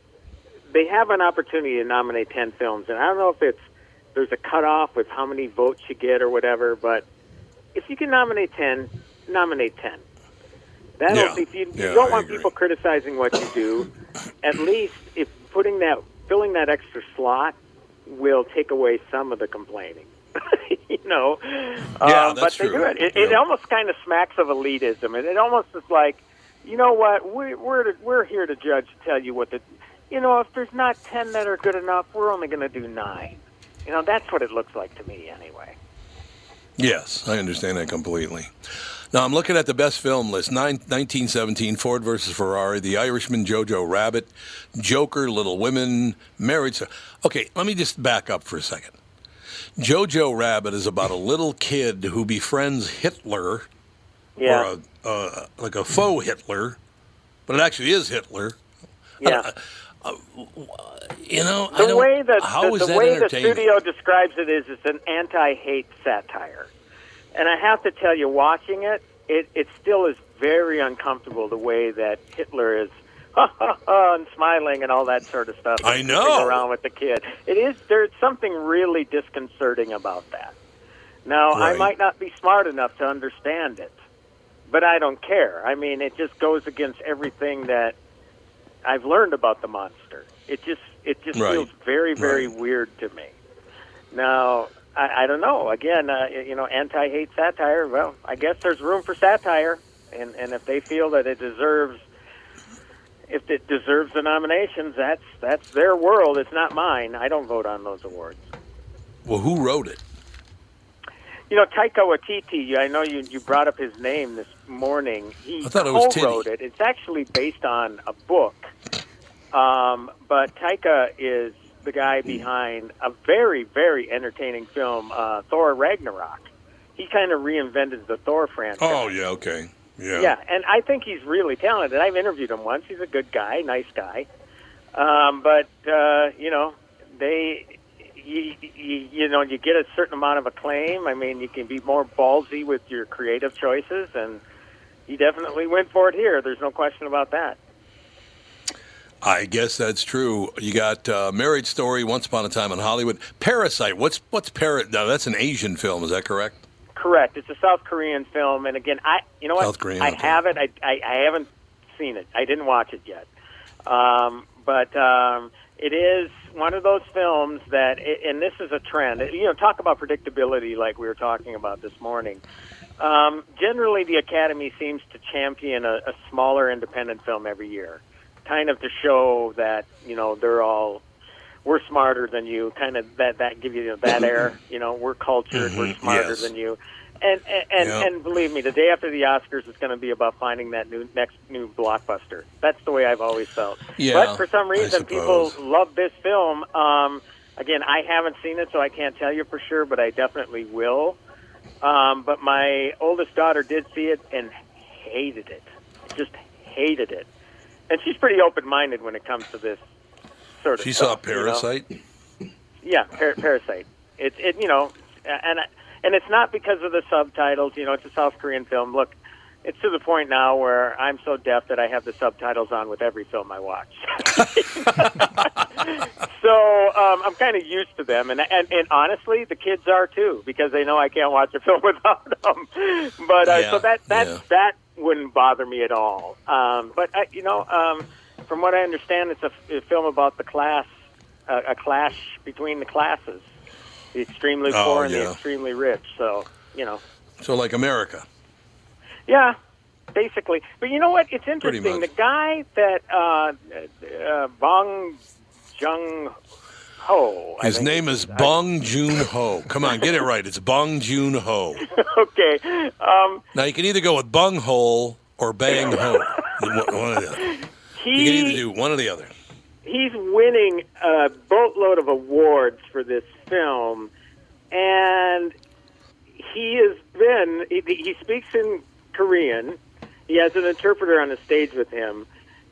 [SPEAKER 5] they have an opportunity to nominate ten films, and I don't know if it's there's a cutoff with how many votes you get or whatever, but if you can nominate ten, nominate ten. That'll,
[SPEAKER 1] Yeah.
[SPEAKER 5] If you,
[SPEAKER 1] Yeah,
[SPEAKER 5] you don't
[SPEAKER 1] I
[SPEAKER 5] want
[SPEAKER 1] agree.
[SPEAKER 5] people criticizing what you do, at least if putting that filling that extra slot will take away some of the complaining. you know,
[SPEAKER 1] Yeah,
[SPEAKER 5] um,
[SPEAKER 1] that's
[SPEAKER 5] but they
[SPEAKER 1] true.
[SPEAKER 5] do it. It, it almost kind of smacks of elitism, and it almost is like, you know what, we, we're to, we're here to judge, tell you what the, you know, if there's not ten that are good enough, we're only going to do nine. You know, that's what it looks like to me, anyway.
[SPEAKER 1] Yes, I understand that completely. Now I'm looking at the best film list: Nine, 1917, Ford versus Ferrari, The Irishman, Jojo Rabbit, Joker, Little Women, Marriage. Okay, let me just back up for a second. Jojo Rabbit is about a little kid who befriends Hitler,
[SPEAKER 5] Yeah,
[SPEAKER 1] or a, uh, like a faux Hitler, but it actually is Hitler.
[SPEAKER 5] yeah.
[SPEAKER 1] You know,
[SPEAKER 5] the way that the, the
[SPEAKER 1] that
[SPEAKER 5] way the studio describes it is it's an anti-hate satire, and I have to tell you, watching it, it it still is very uncomfortable the way that Hitler is. Ha ha ha, and smiling and all that sort of stuff.
[SPEAKER 1] I know.
[SPEAKER 5] around with the kid. It is there's something really disconcerting about that. Now I might not be smart enough to understand it, but I don't care. I mean, it just goes against everything that I've learned about the monster. It just it just
[SPEAKER 1] Right.
[SPEAKER 5] feels very very
[SPEAKER 1] Right.
[SPEAKER 5] weird to me. Now I, I don't know. Again, uh, you know, anti-hate satire. Well, I guess there's room for satire, and and if they feel that it deserves. If it deserves the nominations, that's that's their world. It's not mine. I don't vote on those awards.
[SPEAKER 1] Well, who wrote it?
[SPEAKER 5] You know, Taika Waititi. I know you you brought up his name this morning. He
[SPEAKER 1] I thought it was
[SPEAKER 5] co-wrote
[SPEAKER 1] Titty.
[SPEAKER 5] it. It's actually based on a book, um, but Taika is the guy behind a very very entertaining film, uh, Thor Ragnarok. He kind of reinvented the Thor franchise.
[SPEAKER 1] Oh yeah, okay, yeah,
[SPEAKER 5] Yeah, and I think he's really talented. I've interviewed him once. He's a good guy, nice guy. Um, but uh, you know, they, you, you, you know, you get a certain amount of acclaim. I mean, you can be more ballsy with your creative choices, and he definitely went for it here. There's no question about that.
[SPEAKER 1] I guess that's true. You got uh, Marriage Story, Once Upon a Time in Hollywood, Parasite. What's what's Parasite? No, that's an Asian film. Is that correct?
[SPEAKER 5] Correct. It's a South Korean film, and again, I you know what?
[SPEAKER 1] South Korean,
[SPEAKER 5] I
[SPEAKER 1] okay.
[SPEAKER 5] have it. I, I I haven't seen it. I didn't watch it yet. Um, but um, it is one of those films that, and this is a trend. You know, talk about predictability, like we were talking about this morning. Um, generally, the Academy seems to champion a, a smaller independent film every year, kind of to show that you know they're all we're smarter than you. Kind of that that give you that air. You know, we're cultured, we're
[SPEAKER 1] Mhm,
[SPEAKER 5] smarter
[SPEAKER 1] yes.
[SPEAKER 5] than you. And and and,
[SPEAKER 1] Yeah.
[SPEAKER 5] and believe me, the day after the Oscars is going to be about finding that new next new blockbuster. That's the way I've always felt.
[SPEAKER 1] Yeah,
[SPEAKER 5] but for some reason, people love this film. Um, again, I haven't seen it, so I can't tell you for sure, but I definitely will. Um, but my oldest daughter did see it and hated it. Just hated it. And she's pretty open-minded when it comes to this sort of
[SPEAKER 1] She saw
[SPEAKER 5] stuff, you know?
[SPEAKER 1] Parasite.
[SPEAKER 5] Yeah, par- Parasite. It's it you know, and and it's not because of the subtitles. You know, it's a South Korean film. Look, it's to the point now where I'm so deaf that I have the subtitles on with every film I watch. so um, I'm kind of used to them, and, and and honestly, the kids are too because they know I can't watch a film without them. But uh,
[SPEAKER 1] Yeah,
[SPEAKER 5] so that that
[SPEAKER 1] yeah.
[SPEAKER 5] that wouldn't bother me at all. Um, but I, you know, um, from what I understand, it's a film about the class, uh, a clash between the classes, the extremely
[SPEAKER 1] Oh,
[SPEAKER 5] poor and
[SPEAKER 1] yeah.
[SPEAKER 5] the extremely rich. So you know,
[SPEAKER 1] So like America.
[SPEAKER 5] yeah, basically. But you know what? It's interesting. The guy that uh, uh, Bong Jung Ho.
[SPEAKER 1] His name is
[SPEAKER 5] I-
[SPEAKER 1] Bong Joon Ho. Come on, get it right. It's Bong Joon Ho.
[SPEAKER 5] okay. Um,
[SPEAKER 1] Now you can either go with Bung Hole or Bang Ho. One or the other. You can either do one or the other.
[SPEAKER 5] he's winning a boatload of awards for this film, and he has been. He, he speaks in Korean. He has an interpreter on the stage with him,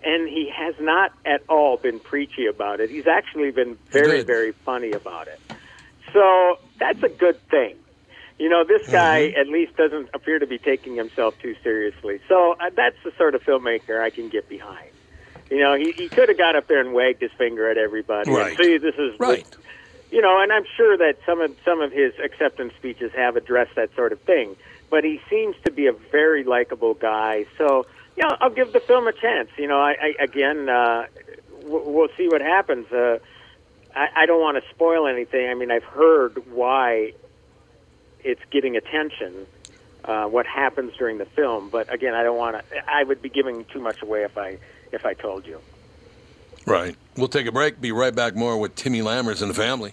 [SPEAKER 5] and he has not at all been preachy about it. He's actually been very,
[SPEAKER 1] Good.
[SPEAKER 5] very funny about it. So that's a good thing. You know, this guy
[SPEAKER 1] Mm-hmm.
[SPEAKER 5] at least doesn't appear to be taking himself too seriously. So uh, that's the sort of filmmaker I can get behind. You know, he, he could have got up there and wagged his finger at everybody. and,
[SPEAKER 1] Right.
[SPEAKER 5] See, this is
[SPEAKER 1] Right.
[SPEAKER 5] you know, and I'm sure that some of some of his acceptance speeches have addressed that sort of thing. But he seems to be a very likable guy. So, know, I'll give the film a chance. You know, I, I again, uh, we'll see what happens. Uh, I, I don't want to spoil anything. I mean, I've heard why it's getting attention. Uh, what happens during the film, but again, I don't want to. I would be giving too much away if I if I told you.
[SPEAKER 1] Right. We'll take a break. Be right back more with Timmy Lammers and the family.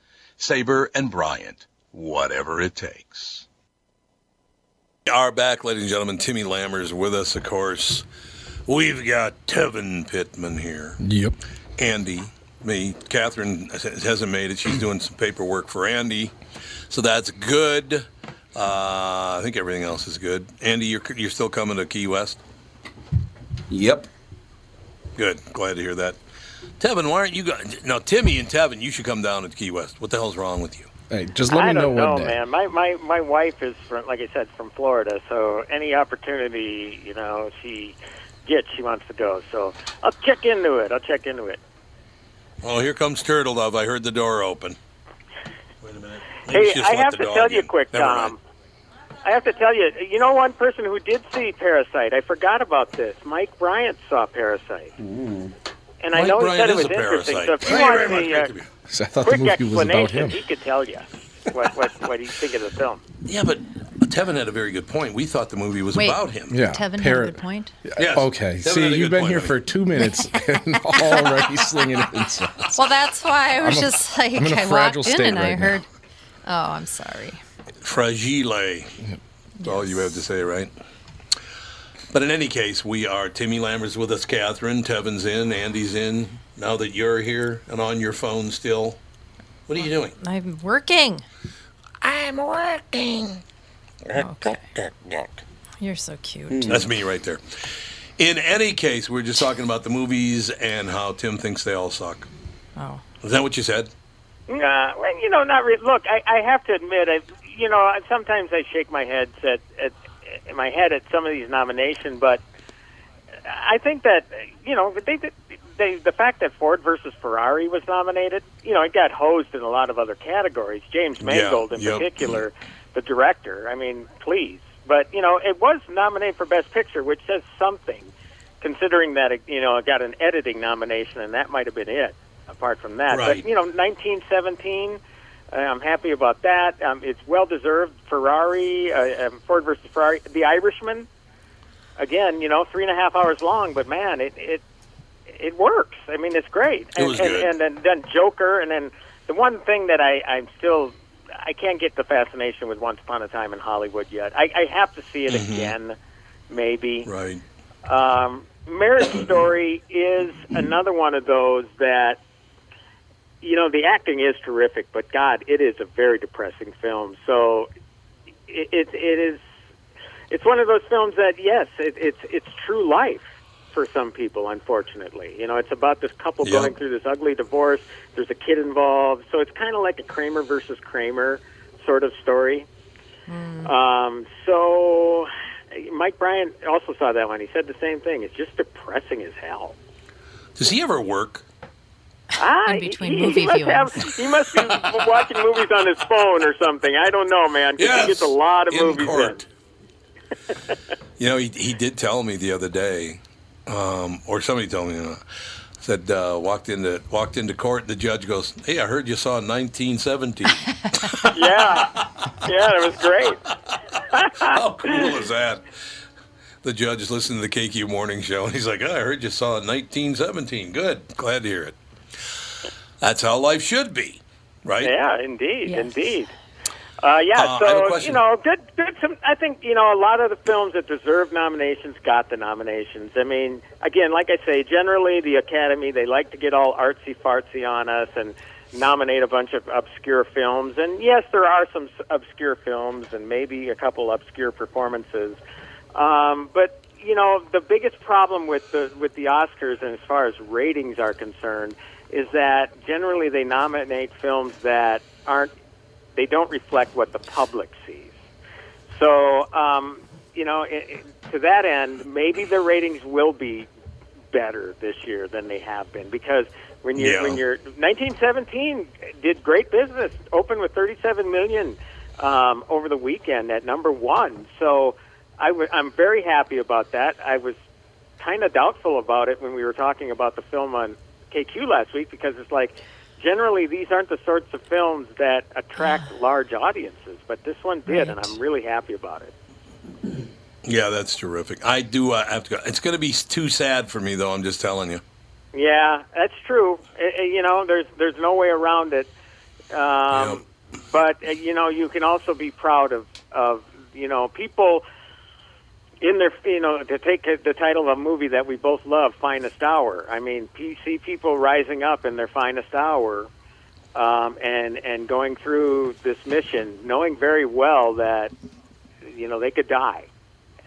[SPEAKER 1] Sabre and Bryant, whatever it takes. We are back, ladies and gentlemen. Timmy Lammers with us, of course. We've got Tevin Pittman here.
[SPEAKER 4] Yep.
[SPEAKER 1] Andy, me, Catherine hasn't made it. She's doing some paperwork for Andy, so that's good. Uh, I think everything else is good. Andy, you're you're still coming to Key West.
[SPEAKER 3] Yep.
[SPEAKER 1] Good. Glad to hear that. Tevin, why aren't you going? No, Timmy and Tevin, you should come down to Key West. What the hell's wrong with you?
[SPEAKER 4] Hey, just let
[SPEAKER 5] I
[SPEAKER 4] me know
[SPEAKER 5] don't know,
[SPEAKER 4] one day.
[SPEAKER 5] man. My, my my wife is from, like I said, from Florida. So any opportunity, you know, she gets, she wants to go. So I'll check into it. I'll check into it.
[SPEAKER 1] Oh, here comes Turtle Dove. I heard the door open. Wait a minute. Maybe
[SPEAKER 5] Hey, I have to
[SPEAKER 1] dog
[SPEAKER 5] tell you
[SPEAKER 1] in.
[SPEAKER 5] quick,
[SPEAKER 1] Never
[SPEAKER 5] Tom.
[SPEAKER 1] mind.
[SPEAKER 5] I have to tell you, you know, one person who did see Parasite. I forgot about this. Mike Bryant saw Parasite, and I
[SPEAKER 1] Mike
[SPEAKER 5] know
[SPEAKER 1] Bryant
[SPEAKER 5] he said it
[SPEAKER 1] is
[SPEAKER 5] was
[SPEAKER 1] a
[SPEAKER 5] interesting.
[SPEAKER 1] parasite.
[SPEAKER 5] So if you want the uh,
[SPEAKER 4] So I thought the movie was about him.
[SPEAKER 5] he could tell you what what what he think of the film.
[SPEAKER 1] Yeah, but Tevin had a very good point. We thought the movie was
[SPEAKER 6] Wait.
[SPEAKER 1] about him.
[SPEAKER 4] Yeah,
[SPEAKER 6] Tevin had a good point.
[SPEAKER 1] Yes.
[SPEAKER 4] Okay,
[SPEAKER 1] Tevin
[SPEAKER 4] see, you've been
[SPEAKER 1] point,
[SPEAKER 4] here
[SPEAKER 1] honey.
[SPEAKER 4] for two minutes and already slinging insults.
[SPEAKER 6] Well, that's why I was
[SPEAKER 4] I'm a-
[SPEAKER 6] just like,
[SPEAKER 4] I'm in a
[SPEAKER 6] I
[SPEAKER 4] fragile
[SPEAKER 6] walked in
[SPEAKER 4] state
[SPEAKER 6] and I
[SPEAKER 4] right now.
[SPEAKER 6] heard, oh, I'm sorry.
[SPEAKER 1] Fragile. That's all you have to say, right? But in any case, we are. Timmy Lammers with us, Catherine. Tevin's in. Andy's in. Now that you're here and on your phone still, what are you doing?
[SPEAKER 6] I'm working.
[SPEAKER 1] I'm working.
[SPEAKER 6] Okay. You're so cute. Hmm.
[SPEAKER 1] That's me right there. In any case, we're just talking about the movies and how Tim thinks they all suck.
[SPEAKER 6] Oh.
[SPEAKER 1] Is that what you said?
[SPEAKER 5] Nah, well, you know, not really. Look, I, I have to admit, I, you know, sometimes I shake my head at, at in my head at some of these nominations, but I think that you know they, they the fact that Ford versus Ferrari was nominated, you know, it got hosed in a lot of other categories. James Mangold in
[SPEAKER 1] yep.
[SPEAKER 5] particular, the director. I mean, please, but you know, it was nominated for Best Picture, which says something, considering that it, you know it got an editing nomination, and that might have been it. Apart from that,
[SPEAKER 1] Right.
[SPEAKER 5] but you know, 1917. Uh, I'm happy about that. Um, it's well deserved. Ferrari, uh, um, Ford versus Ferrari, The Irishman. Again, you know, three and a half hours long, but man, it it it works. I mean, it's great.
[SPEAKER 1] It was
[SPEAKER 5] and,
[SPEAKER 1] good.
[SPEAKER 5] and, and then, then Joker, and then the one thing that I I'm still I can't get the fascination with Once Upon a Time in Hollywood yet. I, I have to see it
[SPEAKER 1] Mm-hmm.
[SPEAKER 5] again, maybe.
[SPEAKER 1] Right.
[SPEAKER 5] Um, Marriage Story is another one of those that, you know, the acting is terrific, but God, it is a very depressing film. So it, it, it is, it's one of those films that, yes, it, it's it's true life for some people. Unfortunately, you know, it's about this couple
[SPEAKER 1] Yeah.
[SPEAKER 5] going through this ugly divorce. There's a kid involved, so it's kind of like a Kramer versus Kramer sort of story. Um, so Mike Bryant also saw that one. He said the same thing. It's just depressing as hell.
[SPEAKER 1] Does he ever work?
[SPEAKER 5] Ah,
[SPEAKER 6] In between
[SPEAKER 5] he,
[SPEAKER 6] movie
[SPEAKER 5] he must
[SPEAKER 6] viewings.
[SPEAKER 5] have, he must be watching movies on his phone or something. I don't know, man. 'cause
[SPEAKER 1] Yes.
[SPEAKER 5] he gets a lot of
[SPEAKER 1] in
[SPEAKER 5] movies
[SPEAKER 1] court. you know, he, he did tell me the other day, um, or somebody told me, you know, said uh, walked into walked into court. The judge goes, "Hey, I heard you saw 1917.
[SPEAKER 5] in. Yeah, yeah, that was great.
[SPEAKER 1] How cool is that?" The judge listened to the KQ Morning Show, and he's like, "Oh, "I heard you saw 1917. Good, glad to hear it. That's how life should be, right?"
[SPEAKER 5] Yeah, indeed,
[SPEAKER 6] Yes.
[SPEAKER 5] indeed. Uh, yeah,
[SPEAKER 1] Uh, I have a
[SPEAKER 5] so you know, good, good. Some, I think you know a lot of the films that deserve nominations got the nominations. I mean, again, like I say, generally the Academy they like to get all artsy fartsy on us and nominate a bunch of obscure films. And yes, there are some s- obscure films and maybe a couple obscure performances. Um, but you know, the biggest problem with the with the Oscars, and as far as ratings are concerned, is that generally they nominate films that aren't they don't reflect what the public sees. So, um, you know, i i to that end, maybe the ratings will be better this year than they have been because when you
[SPEAKER 1] Yeah.
[SPEAKER 5] when you're 1917 did great business, opened with 37 million um, over the weekend at number one. So I w- I'm very happy about that. I was kind of doubtful about it when we were talking about the film on KQ last week because it's like generally these aren't the sorts of films that attract large audiences, but this one did, and I'm really happy about it.
[SPEAKER 1] Yeah, that's terrific. I do uh, have to go. It's going to be too sad for me, though. I'm just telling you.
[SPEAKER 5] Yeah, that's true. I- I- you know, there's there's no way around it. Um, But uh, you know, you can also be proud of of you know people in their you know to take the title of a movie that we both love, Finest Hour. I mean, PC people rising up in their finest hour um, and and going through this mission, knowing very well that you know they could die,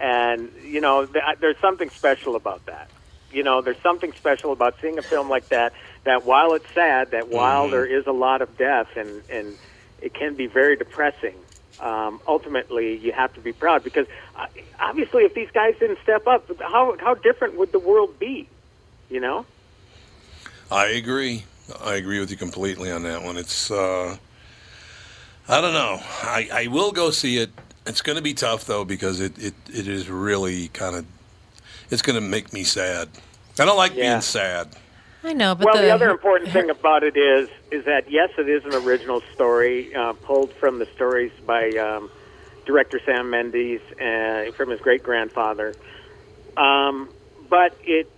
[SPEAKER 5] and you know th- there's something special about that. You know, there's something special about seeing a film like that. That while it's sad, that while there is a lot of death and and it can be very depressing. Um, ultimately, you have to be proud because uh, obviously, if these guys didn't step up, how how different would the world be? You know.
[SPEAKER 1] I agree. I agree with you completely on that one. It's, uh, I don't know. I, I will go see it. It's going to be tough though because it, it, it is really kind of, it's going to make me sad. I don't like
[SPEAKER 5] Yeah.
[SPEAKER 1] being sad.
[SPEAKER 6] I know, but
[SPEAKER 5] well, the,
[SPEAKER 6] the,
[SPEAKER 5] other important thing about it is is that yes, it is an original story uh, pulled from the stories by um, director Sam Mendes uh, from his great grandfather. Um, but it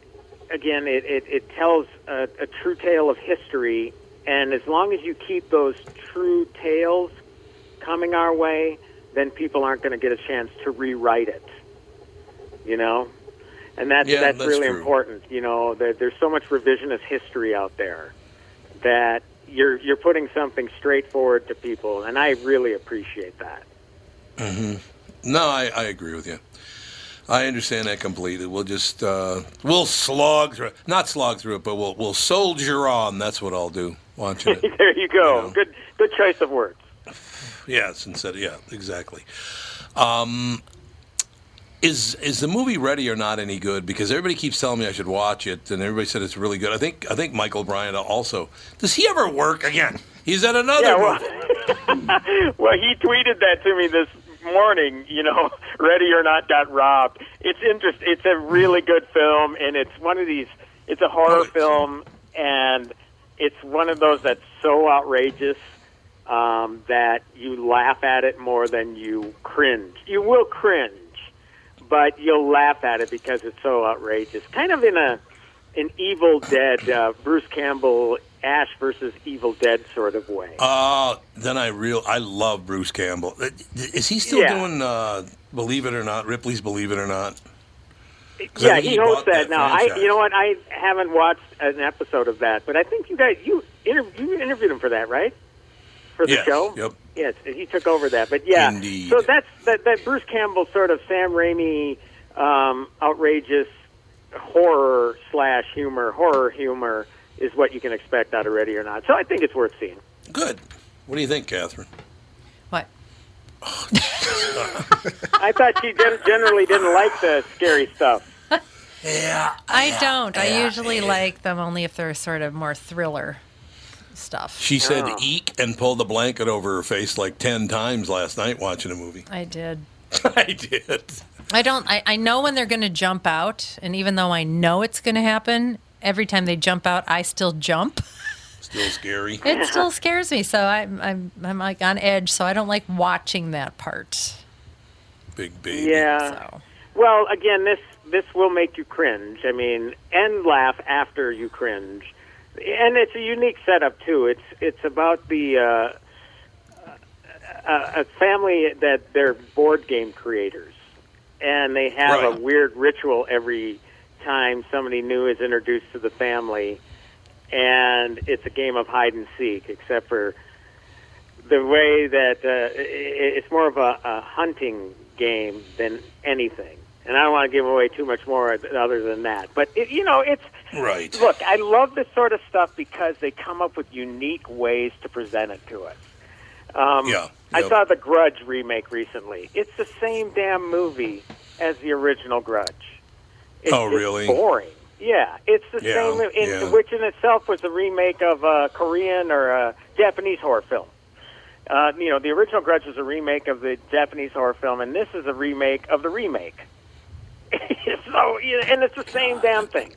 [SPEAKER 5] again, it, it, it tells a, a true tale of history, and as long as you keep those true tales coming our way, then people aren't going to get a chance to rewrite it. You know, and that's
[SPEAKER 1] Yeah,
[SPEAKER 5] that's,
[SPEAKER 1] that's
[SPEAKER 5] really
[SPEAKER 1] true.
[SPEAKER 5] important. You know, there, there's so much revisionist history out there that you're you're putting something straightforward to people, and I really appreciate that.
[SPEAKER 1] hmm No, I, I agree with you. I understand that completely. We'll just uh, we'll slog through, it. not slog through it, but we'll we'll soldier on. That's what I'll do. Watching it.
[SPEAKER 5] there you go. Good good choice of words.
[SPEAKER 1] yes, instead, yeah, exactly. Um, is is the movie Ready or Not any good? Because everybody keeps telling me I should watch it, and everybody said it's really good. I think I think Michael Bryant also. Does he ever work again? He's at another
[SPEAKER 5] Yeah, well- well, he tweeted that to me this morning. You know, ready or not, got robbed. It's interest. It's a really good film, and it's one of these. It's a horror film, and it's one of those that's so outrageous um, that you laugh at it more than you cringe. You will cringe, but you'll laugh at it because it's so outrageous. Kind of in a an Evil Dead, uh, Bruce Campbell, Ash versus Evil Dead sort of way.
[SPEAKER 1] Uh, then I real I love Bruce Campbell. Uh, Is he still
[SPEAKER 5] Yeah.
[SPEAKER 1] doing uh, Believe It or Not? Ripley's Believe It or Not.
[SPEAKER 5] Yeah, he
[SPEAKER 1] he
[SPEAKER 5] hosts that
[SPEAKER 1] that
[SPEAKER 5] now. I, you know what? I haven't watched an episode of that, but I think you guys you inter- you interviewed him for that, right? For the
[SPEAKER 1] Yes,
[SPEAKER 5] show.
[SPEAKER 1] yep.
[SPEAKER 5] Yes, he took over that. But yeah,
[SPEAKER 1] Indeed.
[SPEAKER 5] so that's that, that Bruce Campbell sort of Sam Raimi, um, outrageous horror slash humor, horror humor is what you can expect out of Ready or Not. So I think it's worth seeing.
[SPEAKER 1] Good. What do you think, Catherine?
[SPEAKER 6] What?
[SPEAKER 5] I thought she gen- generally didn't like the scary stuff.
[SPEAKER 1] Yeah.
[SPEAKER 6] I don't. I usually like them only if they're sort of more thriller stuff.
[SPEAKER 1] She said eek and pulled the blanket over her face like 10 times last night watching a movie.
[SPEAKER 6] I did.
[SPEAKER 1] I did.
[SPEAKER 6] I don't. I, I know when they're going to jump out, and even though I know it's going to happen, every time they jump out, I still jump.
[SPEAKER 1] Still scary.
[SPEAKER 6] It still scares me, so I'm I'm I'm like on edge. So I don't like watching that part.
[SPEAKER 1] Big baby.
[SPEAKER 5] Yeah. Well, again, this this will make you cringe. I mean, and laugh after you cringe, and it's a unique setup too. It's it's about the uh, a, a family that they're board game creators, and they have a weird ritual every time somebody new is introduced to the family, and it's a game of hide and seek, except for the way that uh, it's more of a, a hunting game than anything. And I don't want to give away too much more other than that. But it, you know, it's
[SPEAKER 1] Right.
[SPEAKER 5] Look, I love this sort of stuff because they come up with unique ways to present it to us. Um,
[SPEAKER 1] Yeah,
[SPEAKER 5] I saw the Grudge remake recently. It's the same damn movie as the original Grudge. It's
[SPEAKER 1] Oh, really?
[SPEAKER 5] Boring. Yeah, it's the
[SPEAKER 1] Yeah,
[SPEAKER 5] same, in,
[SPEAKER 1] yeah.
[SPEAKER 5] which in itself was a remake of a Korean or a Japanese horror film. Uh, you know, the original Grudge was a remake of the Japanese horror film, and this is a remake of the remake. so, and it's the same damn thing.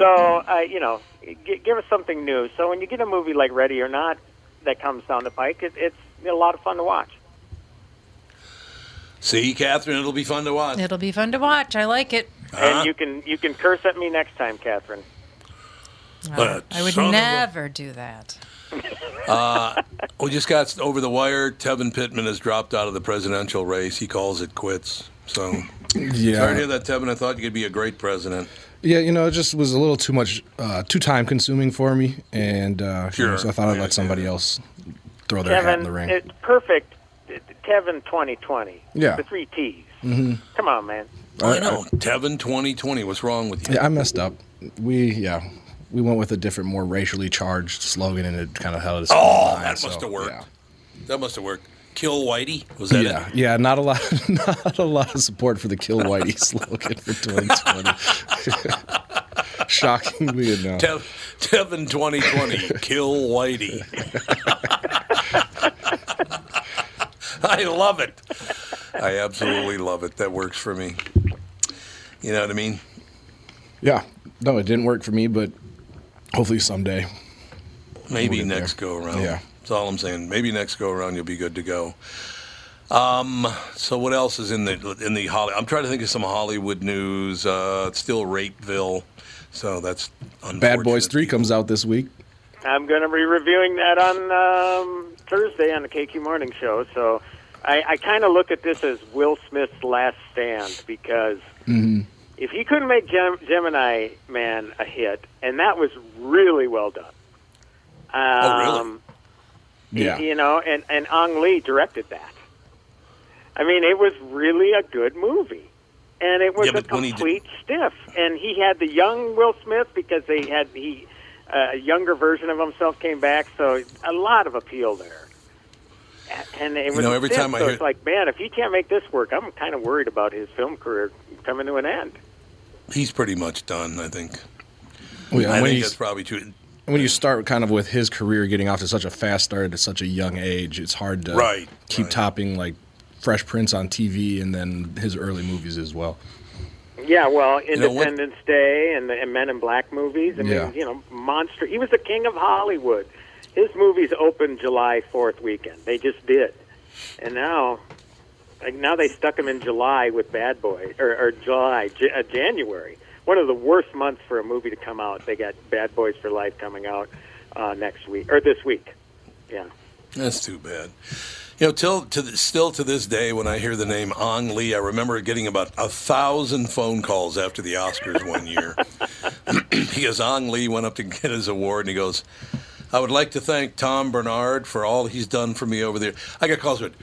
[SPEAKER 5] So, uh, you know, g- give us something new. So when you get a movie like Ready or Not that comes down the pike, it, it's a lot of fun to watch.
[SPEAKER 1] See, Catherine, it'll be fun to watch.
[SPEAKER 6] It'll be fun to watch. I like it.
[SPEAKER 1] Uh-huh.
[SPEAKER 5] And you can you can curse at me next time, Catherine.
[SPEAKER 1] But
[SPEAKER 6] I would
[SPEAKER 1] son of a-
[SPEAKER 6] never do that.
[SPEAKER 1] Uh, we just got over the wire. Tevin Pittman has dropped out of the presidential race. He calls it quits. So
[SPEAKER 4] Yeah.
[SPEAKER 1] Sorry to hear that, Tevin. I thought you could be a great president.
[SPEAKER 4] Yeah, you know, it just was a little too much, uh, too time consuming for me, and uh, you know, so I thought I'd let somebody else throw their hat in the ring.
[SPEAKER 5] it's perfect. Kevin 2020.
[SPEAKER 4] Yeah.
[SPEAKER 5] The three T's.
[SPEAKER 4] hmm
[SPEAKER 5] Come on, man.
[SPEAKER 1] I know. Tevin 2020. What's wrong with you?
[SPEAKER 4] Yeah, I messed up. We, yeah, we went with a different, more racially charged slogan, and it kind of held us.
[SPEAKER 1] Oh,
[SPEAKER 4] behind,
[SPEAKER 1] that
[SPEAKER 4] so,
[SPEAKER 1] must have worked.
[SPEAKER 4] yeah.
[SPEAKER 1] That must have worked. Kill Whitey? Was that
[SPEAKER 4] yeah,
[SPEAKER 1] it?
[SPEAKER 4] yeah, not a lot, not a lot of support for the "Kill Whitey" slogan for 2020. Shockingly enough.
[SPEAKER 1] Tev, Tevin 2020. Kill Whitey. I love it. I absolutely love it. That works for me. You know what I mean?
[SPEAKER 4] Yeah, no, it didn't work for me, but hopefully someday.
[SPEAKER 1] Maybe
[SPEAKER 4] We'll
[SPEAKER 1] next
[SPEAKER 4] there.
[SPEAKER 1] go around.
[SPEAKER 4] Yeah.
[SPEAKER 1] That's all I'm saying. Maybe next go around you'll be good to go. Um, so what else is in the in the Holly? I'm trying to think of some Hollywood news. Uh, it's still Rapeville, so that's
[SPEAKER 4] Bad Boys Three comes out this week.
[SPEAKER 5] I'm going to be reviewing that on um, Thursday on the KQ Morning Show. So I, I kind of look at this as Will Smith's last stand because
[SPEAKER 4] Mm-hmm.
[SPEAKER 5] if he couldn't make Gem- Gemini Man a hit, and that was really well done. Um,
[SPEAKER 1] Oh, really?
[SPEAKER 4] Yeah.
[SPEAKER 5] You know, and, and Ang Lee directed that. I mean, it was really a good movie. And it was
[SPEAKER 1] Yeah,
[SPEAKER 5] a
[SPEAKER 1] but when he did-
[SPEAKER 5] complete stiff. And he had the young Will Smith because they had he uh, a younger version of himself came back, so a lot of appeal there. And it
[SPEAKER 1] You
[SPEAKER 5] was
[SPEAKER 1] know, every
[SPEAKER 5] stiff,
[SPEAKER 1] time I
[SPEAKER 5] so
[SPEAKER 1] hear-
[SPEAKER 5] it's like, man, if he can't make this work, I'm kind of worried about his film career coming to an end.
[SPEAKER 1] He's pretty much done, I think.
[SPEAKER 4] Well, yeah,
[SPEAKER 1] I think
[SPEAKER 4] he's-
[SPEAKER 1] that's probably true.
[SPEAKER 4] When you start kind of with his career getting off to such a fast start at such a young age, it's hard to
[SPEAKER 1] Right,
[SPEAKER 4] keep topping like Fresh Prince on TV and then his early movies as well.
[SPEAKER 5] Yeah, well,
[SPEAKER 1] know what-
[SPEAKER 5] Independence Day and the and Men in Black movies. I mean,
[SPEAKER 4] Yeah.
[SPEAKER 5] you know, monster. He was the king of Hollywood. His movies opened July Fourth weekend. They just did, and now, like now they stuck him in July with Bad Boy or, or July, J- uh, January. One of the worst months for a movie to come out. They got Bad Boys for Life coming out uh, next week or this week. Yeah.
[SPEAKER 1] That's too bad. You know, till to the, still to this day, when I hear the name Ang Lee, I remember getting about a thousand phone calls after the Oscars one year because Ang Lee went up to get his award and he goes, "I would like to thank Tom Bernard for all he's done for me over there." I got calls with.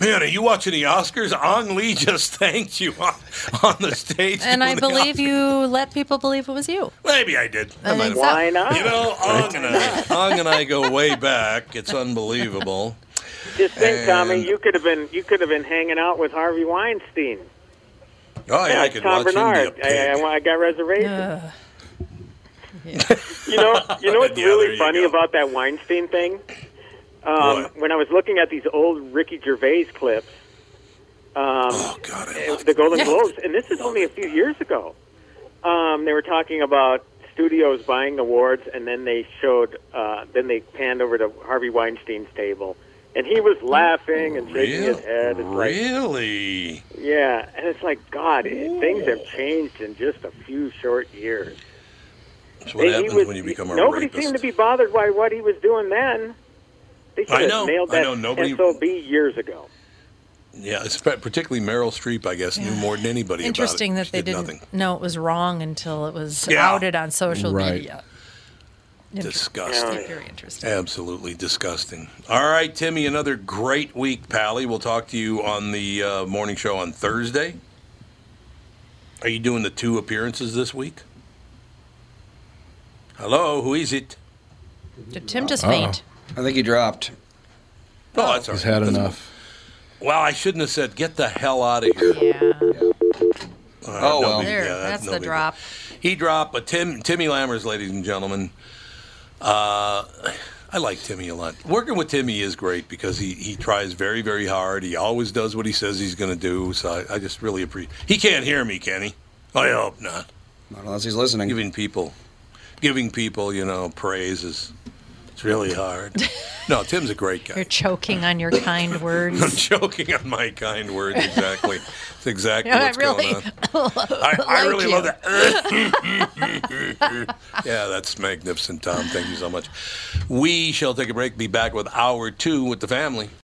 [SPEAKER 1] Man, are you watching the Oscars? Ang Lee just thanked you on, on the stage.
[SPEAKER 6] And I believe
[SPEAKER 1] Oscars."
[SPEAKER 6] you let people believe it was you.
[SPEAKER 1] Maybe I did.
[SPEAKER 6] I
[SPEAKER 1] might have.
[SPEAKER 6] so.
[SPEAKER 5] Why not?
[SPEAKER 1] You know, Ang and I, Ang and I go way back. It's unbelievable.
[SPEAKER 5] Just think, Tommy, you could have been you could have been hanging out with Harvey Weinstein.
[SPEAKER 1] Oh yeah, I
[SPEAKER 5] it's
[SPEAKER 1] could
[SPEAKER 5] Tom
[SPEAKER 1] watch
[SPEAKER 5] Bernard.
[SPEAKER 1] him be a pig.
[SPEAKER 5] I, I, I got reservations.
[SPEAKER 6] Ugh.
[SPEAKER 5] You know, you know what's really funny
[SPEAKER 1] go.
[SPEAKER 5] about that Weinstein thing? Um, when I was looking at these old Ricky Gervais clips, um,
[SPEAKER 1] Oh God,
[SPEAKER 5] the Golden
[SPEAKER 6] Yeah.
[SPEAKER 5] Globes, and this is only a few years ago. Um, they were talking about studios buying awards, and then they showed, uh, then they panned over to Harvey Weinstein's table, and he was laughing and shaking his head. It's like,
[SPEAKER 1] really?
[SPEAKER 5] yeah, and it's like, God, it, things have changed in just a few short years.
[SPEAKER 1] That's what
[SPEAKER 5] He
[SPEAKER 1] happens
[SPEAKER 5] was-
[SPEAKER 1] when you become a
[SPEAKER 5] nobody
[SPEAKER 1] rapist.
[SPEAKER 5] seemed to be bothered by what he was doing then. They should
[SPEAKER 1] I
[SPEAKER 5] have
[SPEAKER 1] know,
[SPEAKER 5] nailed
[SPEAKER 1] I know, nobody-
[SPEAKER 5] SOB years ago.
[SPEAKER 1] Yeah, particularly Meryl Streep, I guess, knew more than anybody
[SPEAKER 6] Interesting
[SPEAKER 1] about it.
[SPEAKER 6] that
[SPEAKER 1] She
[SPEAKER 6] they
[SPEAKER 1] did
[SPEAKER 6] didn't
[SPEAKER 1] nothing.
[SPEAKER 6] know it was wrong until it was
[SPEAKER 1] Yeah.
[SPEAKER 6] outed on social
[SPEAKER 4] Right.
[SPEAKER 6] media. Inter-
[SPEAKER 1] Disgusting.
[SPEAKER 6] Very interesting.
[SPEAKER 1] Absolutely disgusting. All right, Timmy, another great week, Pally. We'll talk to you on the uh, morning show on Thursday. Are you doing the two appearances this week? Hello, who is it?
[SPEAKER 6] Did Tim just
[SPEAKER 4] Uh-oh.
[SPEAKER 6] faint?
[SPEAKER 3] I think he dropped.
[SPEAKER 1] Oh, that's all
[SPEAKER 4] He's
[SPEAKER 1] right.
[SPEAKER 4] had
[SPEAKER 1] That's-
[SPEAKER 4] enough.
[SPEAKER 1] Well, I shouldn't have said, get the hell out of here.
[SPEAKER 6] Yeah.
[SPEAKER 1] Uh,
[SPEAKER 3] Oh, well.
[SPEAKER 1] nobody-
[SPEAKER 6] There,
[SPEAKER 1] yeah,
[SPEAKER 6] that's
[SPEAKER 1] no
[SPEAKER 6] the drop.
[SPEAKER 1] deal. He dropped, but Tim, Timmy Lammers, ladies and gentlemen. Uh, I like Timmy a lot. Working with Timmy is great because he, he tries very, very hard. He always does what he says he's going to do. So I, I just really appreciate. He can't hear me, can he? I hope not.
[SPEAKER 3] Not unless he's listening.
[SPEAKER 1] Giving people, giving people, you know, praise is it's really hard. No, Tim's a great guy.
[SPEAKER 6] You're choking on your kind words.
[SPEAKER 1] I'm joking on my kind words. Exactly. It's exactly
[SPEAKER 6] I
[SPEAKER 1] what's
[SPEAKER 6] really
[SPEAKER 1] going on. I, I
[SPEAKER 6] like
[SPEAKER 1] really
[SPEAKER 6] you.
[SPEAKER 1] love that. yeah, that's magnificent, Tom. Thank you so much. We shall take a break. Be back with hour two with the family.